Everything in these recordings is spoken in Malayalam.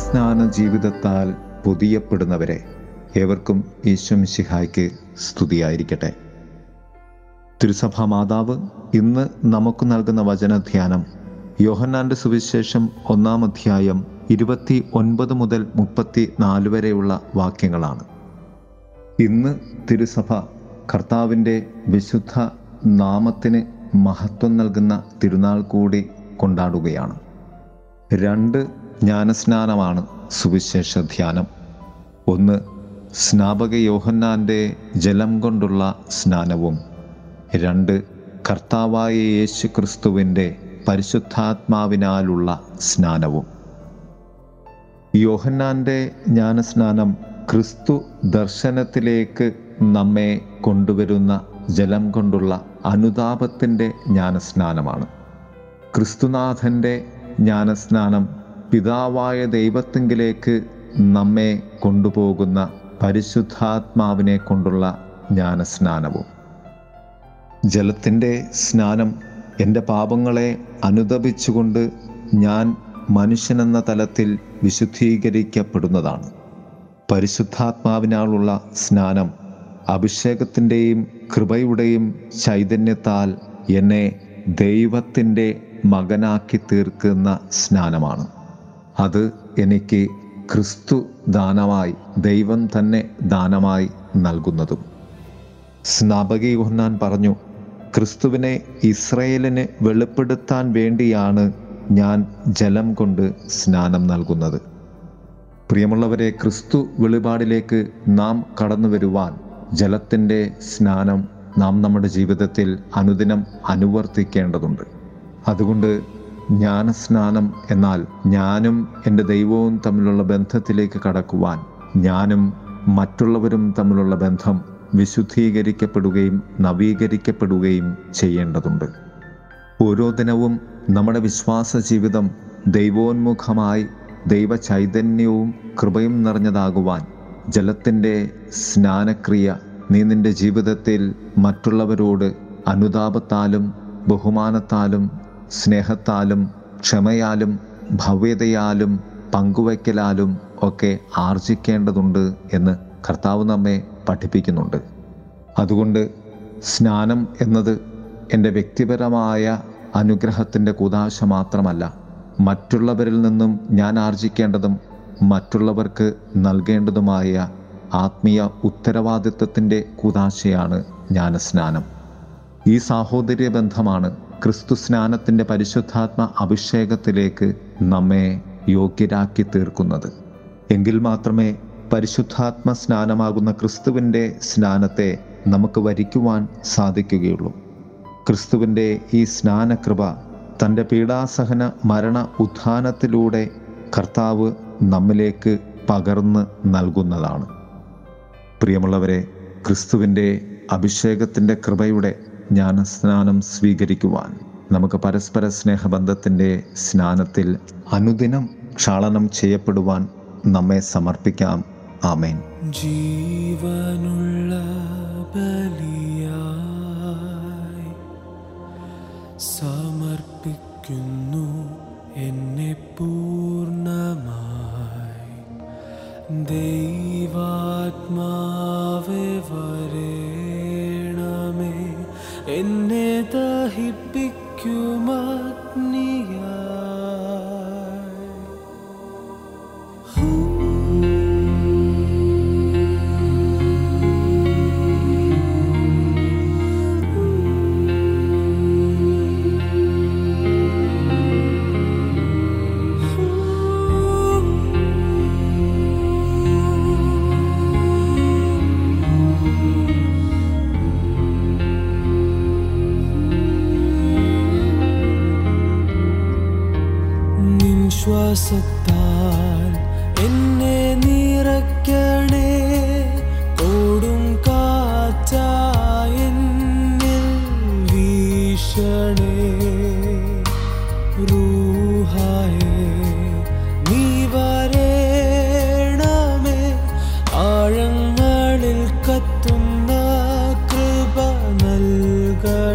ജ്ഞാനസ്നാന ജീവിതത്താൽ പുതിയപ്പെടുന്നവരെ ഏവർക്കും ഈശ്വംശിഹായ്ക്ക് സ്തുതിയായിരിക്കട്ടെ. തിരുസഭാ മാതാവ് ഇന്ന് നമുക്ക് നൽകുന്ന വചനധ്യാനം യോഹന്നാന്റെ സുവിശേഷം ഒന്നാം അധ്യായം ഇരുപത്തി ഒൻപത് മുതൽ മുപ്പത്തി നാല് വരെയുള്ള വാക്യങ്ങളാണ്. ഇന്ന് തിരുസഭ കർത്താവിന്റെ വിശുദ്ധ നാമത്തിന് മഹത്വം നൽകുന്ന തിരുനാൾ കൂടി കൊണ്ടാടുകയാണ്. രണ്ട് ജ്ഞാനസ്നാനമാണ് സുവിശേഷ ധ്യാനം. ഒന്ന് സ്നാപക യോഹന്നാന്റെ ജലം കൊണ്ടുള്ള സ്നാനവും. രണ്ട് കർത്താവായ യേശു ക്രിസ്തുവിന്റെ പരിശുദ്ധാത്മാവിനാലുള്ള സ്നാനവും. യോഹന്നാന്റെ ജ്ഞാനസ്നാനം ക്രിസ്തു ദർശനത്തിലേക്ക് നമ്മെ കൊണ്ടുവരുന്ന ജലം കൊണ്ടുള്ള അനുതാപത്തിന്റെ ജ്ഞാനസ്നാനമാണ്. ക്രിസ്തുനാഥന്റെ ജ്ഞാനസ്നാനം പിതാവായ ദൈവത്തെങ്കിലേക്ക് നമ്മെ കൊണ്ടുപോകുന്ന പരിശുദ്ധാത്മാവിനെ കൊണ്ടുള്ള ജ്ഞാനസ്നാനവും. ജലത്തിന്റെ സ്നാനം എന്റെ പാപങ്ങളെ അനുദപിച്ചുകൊണ്ട് ഞാൻ മനുഷ്യനെന്ന തലത്തിൽ വിശുദ്ധീകരിക്കപ്പെടുന്നതാണ്. പരിശുദ്ധാത്മാവിനാലുള്ള സ്നാനം അഭിഷേകത്തിന്റെയും കൃപയുടെയും ചൈതന്യത്താൽ എന്നെ ദൈവത്തിന്റെ മകനാക്കി തീർക്കുന്ന സ്നാനമാണ്. അത് എനിക്ക് ക്രിസ്തു ദാനമായി ദൈവം തന്നെ ദാനമായി നൽകുന്നതും. സ്നാപകി യോഹന്നാൻ പറഞ്ഞു ക്രിസ്തുവിനെ ഇസ്രയേലിന് വെളിപ്പെടുത്താൻ വേണ്ടിയാണ് ഞാൻ ജലം കൊണ്ട് സ്നാനം നൽകുന്നത്. പ്രിയമുള്ളവരെ ക്രിസ്തു വെളിപാടിലേക്ക് നാം കടന്നു വരുവാൻ ജലത്തിന്റെ സ്നാനം നാം നമ്മുടെ ജീവിതത്തിൽ അനുദിനം അനുവർത്തിക്കേണ്ടതുണ്ട്. അതുകൊണ്ട് ജ്ഞാനസ്നാനം എന്നാൽ ഞാനും എന്റെ ദൈവവും തമ്മിലുള്ള ബന്ധത്തിലേക്ക് കടക്കുവാൻ ഞാനും മറ്റുള്ളവരും തമ്മിലുള്ള ബന്ധം വിശുദ്ധീകരിക്കപ്പെടുകയും നവീകരിക്കപ്പെടുകയും ചെയ്യേണ്ടതുണ്ട്. ഓരോ ദിനവും നമ്മുടെ വിശ്വാസ ജീവിതം ദൈവോന്മുഖമായി ദൈവചൈതന്യവും കൃപയും നിറഞ്ഞതാകുവാൻ ജലത്തിന്റെ സ്നാനക്രിയ നീ നിന്റെ ജീവിതത്തിൽ മറ്റുള്ളവരോട് അനുതാപത്താലും ബഹുമാനത്താലും സ്നേഹത്താലും ക്ഷമയാലും ഭവ്യതയാലും പങ്കുവയ്ക്കലാലും ഒക്കെ ആർജിക്കേണ്ടതുണ്ട് എന്ന് കർത്താവ് നമ്മെ പഠിപ്പിക്കുന്നുണ്ട്. അതുകൊണ്ട് സ്നാനം എന്നത് എന്റെ വ്യക്തിപരമായ അനുഗ്രഹത്തിന്റെ കുതാശ മാത്രമല്ല മറ്റുള്ളവരിൽ നിന്നും ഞാൻ ആർജിക്കേണ്ടതും മറ്റുള്ളവർക്ക് നൽകേണ്ടതുമായ ആത്മീയ ഉത്തരവാദിത്വത്തിന്റെ കുതാശയാണ് ജ്ഞാനസ്നാനം. ഈ സാഹോദര്യ ബന്ധമാണ് ക്രിസ്തു സ്നാനത്തിന്റെ പരിശുദ്ധാത്മ അഭിഷേകത്തിലേക്ക് നമ്മെ യോഗ്യരാക്കി തീർക്കുന്നത്. എങ്കിൽ മാത്രമേ പരിശുദ്ധാത്മ സ്നാനമാകുന്ന ക്രിസ്തുവിന്റെ സ്നാനത്തെ നമുക്ക് വരിക്കുവാൻ സാധിക്കുകയുള്ളൂ. ക്രിസ്തുവിന്റെ ഈ സ്നാനകൃപ തന്റെ പീഡാസഹന മരണ ഉത്ഥാനത്തിലൂടെ കർത്താവ് നമ്മിലേക്ക് പകർന്ന് നൽകുന്നതാണ്. പ്രിയമുള്ളവരെ ക്രിസ്തുവിന്റെ അഭിഷേകത്തിന്റെ കൃപയുടെ ജ്ഞാനസ്നാനം സ്വീകരിക്കുവാൻ. നമുക്ക് പരസ്പര സ്നേഹബന്ധത്തിന്റെ സ്നാനത്തിൽ അനുദിനം ക്ഷാളനം ചെയ്യപ്പെടുവാൻ നമ്മെ സമർപ്പിക്കാം. ആമേൻ. ജീവനുള്ള ബലിയായി സമർപ്പിക്കുന്നു.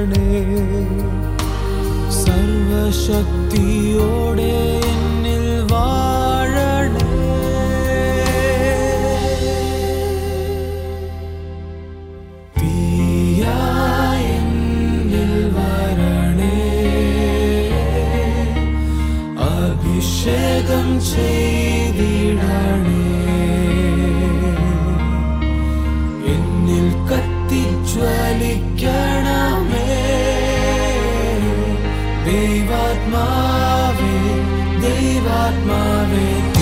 രക്ഷകനെ സർവശക്തിയോടെ എന്നിൽ വാഴണേ. അഭിഷേകം ചെയ്യ Maria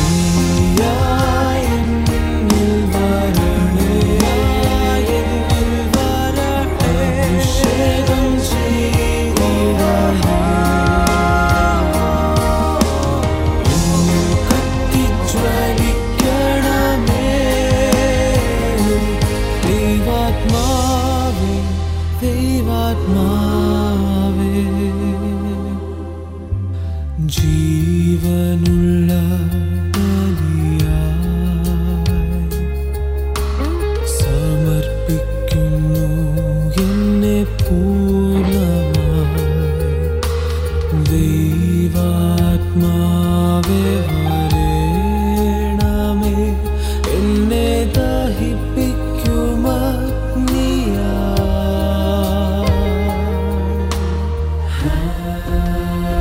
love.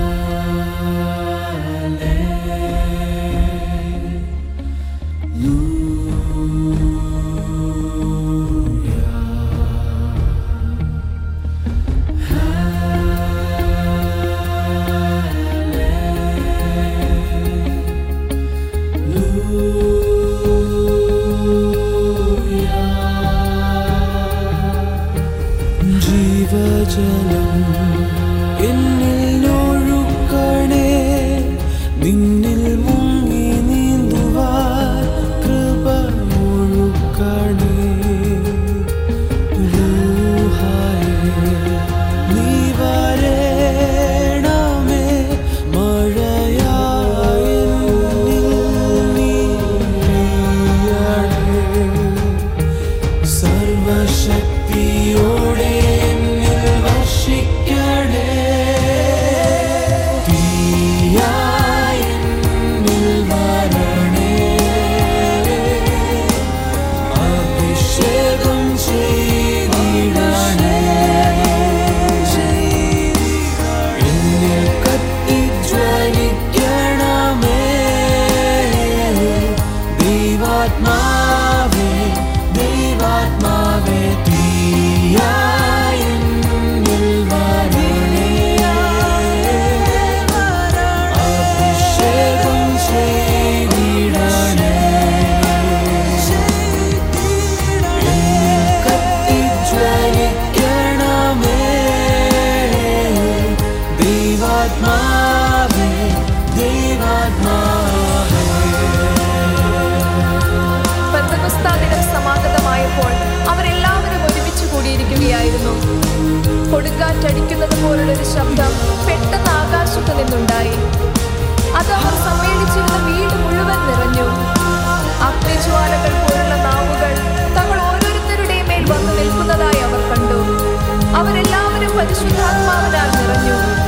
ശക്തിയോടെ വർഷിക്കണേ. കഴിക്കുന്നത് പോലുള്ളൊരു ശബ്ദം പെട്ടെന്ന് ആകാശത്ത് നിന്നുണ്ടായി. അത് അവർ സമ്മേളിച്ചിരുന്ന വീട് മുഴുവൻ നിറഞ്ഞു. അഗ്നിജ്വാലകൾ പോലുള്ള നാവുകൾ തങ്ങൾ ഓരോരുത്തരുടെയും മേൽ വന്നു നിൽക്കുന്നതായി അവർ കണ്ടു. അവരെല്ലാവരും പരിശുദ്ധാത്മാവിനാൽ നിറഞ്ഞു.